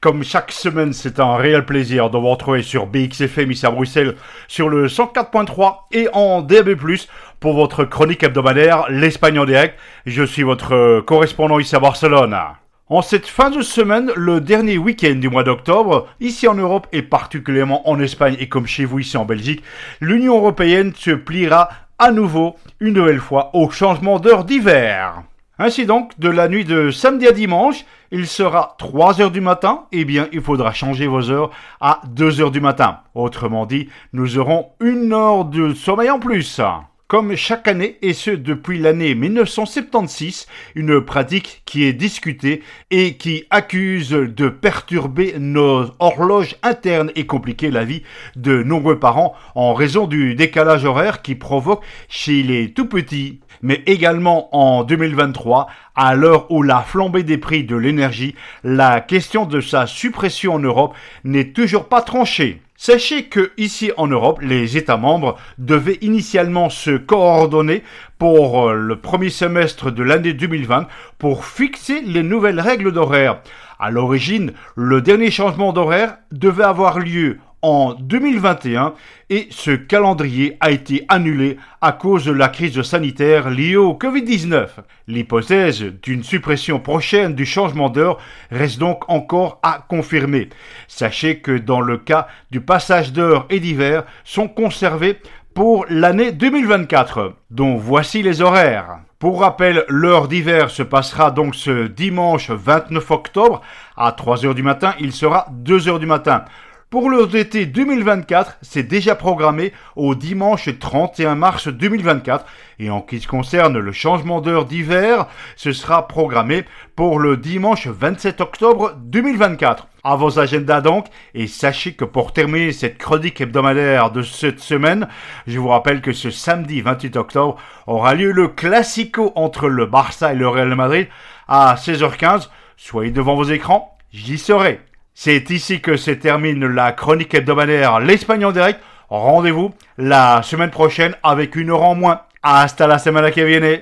Comme chaque semaine, c'est un réel plaisir de vous retrouver sur BXFM ici à Bruxelles sur le 104.3 et en DAB+, pour votre chronique hebdomadaire L'Espagne en direct. Je suis votre correspondant ici à Barcelone. En cette fin de semaine, le dernier week-end du mois d'octobre, ici en Europe et particulièrement en Espagne et comme chez vous ici en Belgique, l'Union européenne se pliera à nouveau, une nouvelle fois, au changement d'heure d'hiver. Ainsi donc, de la nuit de samedi à dimanche, il sera 3 heures du matin, eh bien, il faudra changer vos heures à 2 heures du matin. Autrement dit, nous aurons une heure de sommeil en plus. Comme chaque année, et ce depuis l'année 1976, une pratique qui est discutée et qui accuse de perturber nos horloges internes et compliquer la vie de nombreux parents en raison du décalage horaire qui provoque chez les tout petits mais également en 2023, à l'heure où la flambée des prix de l'énergie, la question de sa suppression en Europe n'est toujours pas tranchée. Sachez que ici en Europe, les États membres devaient initialement se coordonner pour euh, le premier semestre de l'année 2020 pour fixer les nouvelles règles d'horaire. À l'origine, le dernier changement d'horaire devait avoir lieu en 2021 et ce calendrier a été annulé à cause de la crise sanitaire liée au Covid-19. L'hypothèse d'une suppression prochaine du changement d'heure reste donc encore à confirmer. Sachez que dans le cas du passage d'heure et d'hiver sont conservés pour l'année 2024, dont voici les horaires. Pour rappel, l'heure d'hiver se passera donc ce dimanche 29 octobre à 3 heures du matin, il sera 2 heures du matin. Pour le d'été 2024, c'est déjà programmé au dimanche 31 mars 2024. Et en ce qui concerne le changement d'heure d'hiver, ce sera programmé pour le dimanche 27 octobre 2024. À vos agendas donc, et sachez que pour terminer cette chronique hebdomadaire de cette semaine, je vous rappelle que ce samedi 28 octobre aura lieu le Classico entre le Barça et le Real Madrid à 16h15. Soyez devant vos écrans, j'y serai. C'est ici que se termine la chronique hebdomadaire L'Espagne en direct. Rendez-vous la semaine prochaine avec une heure en moins. Hasta la semana que viene.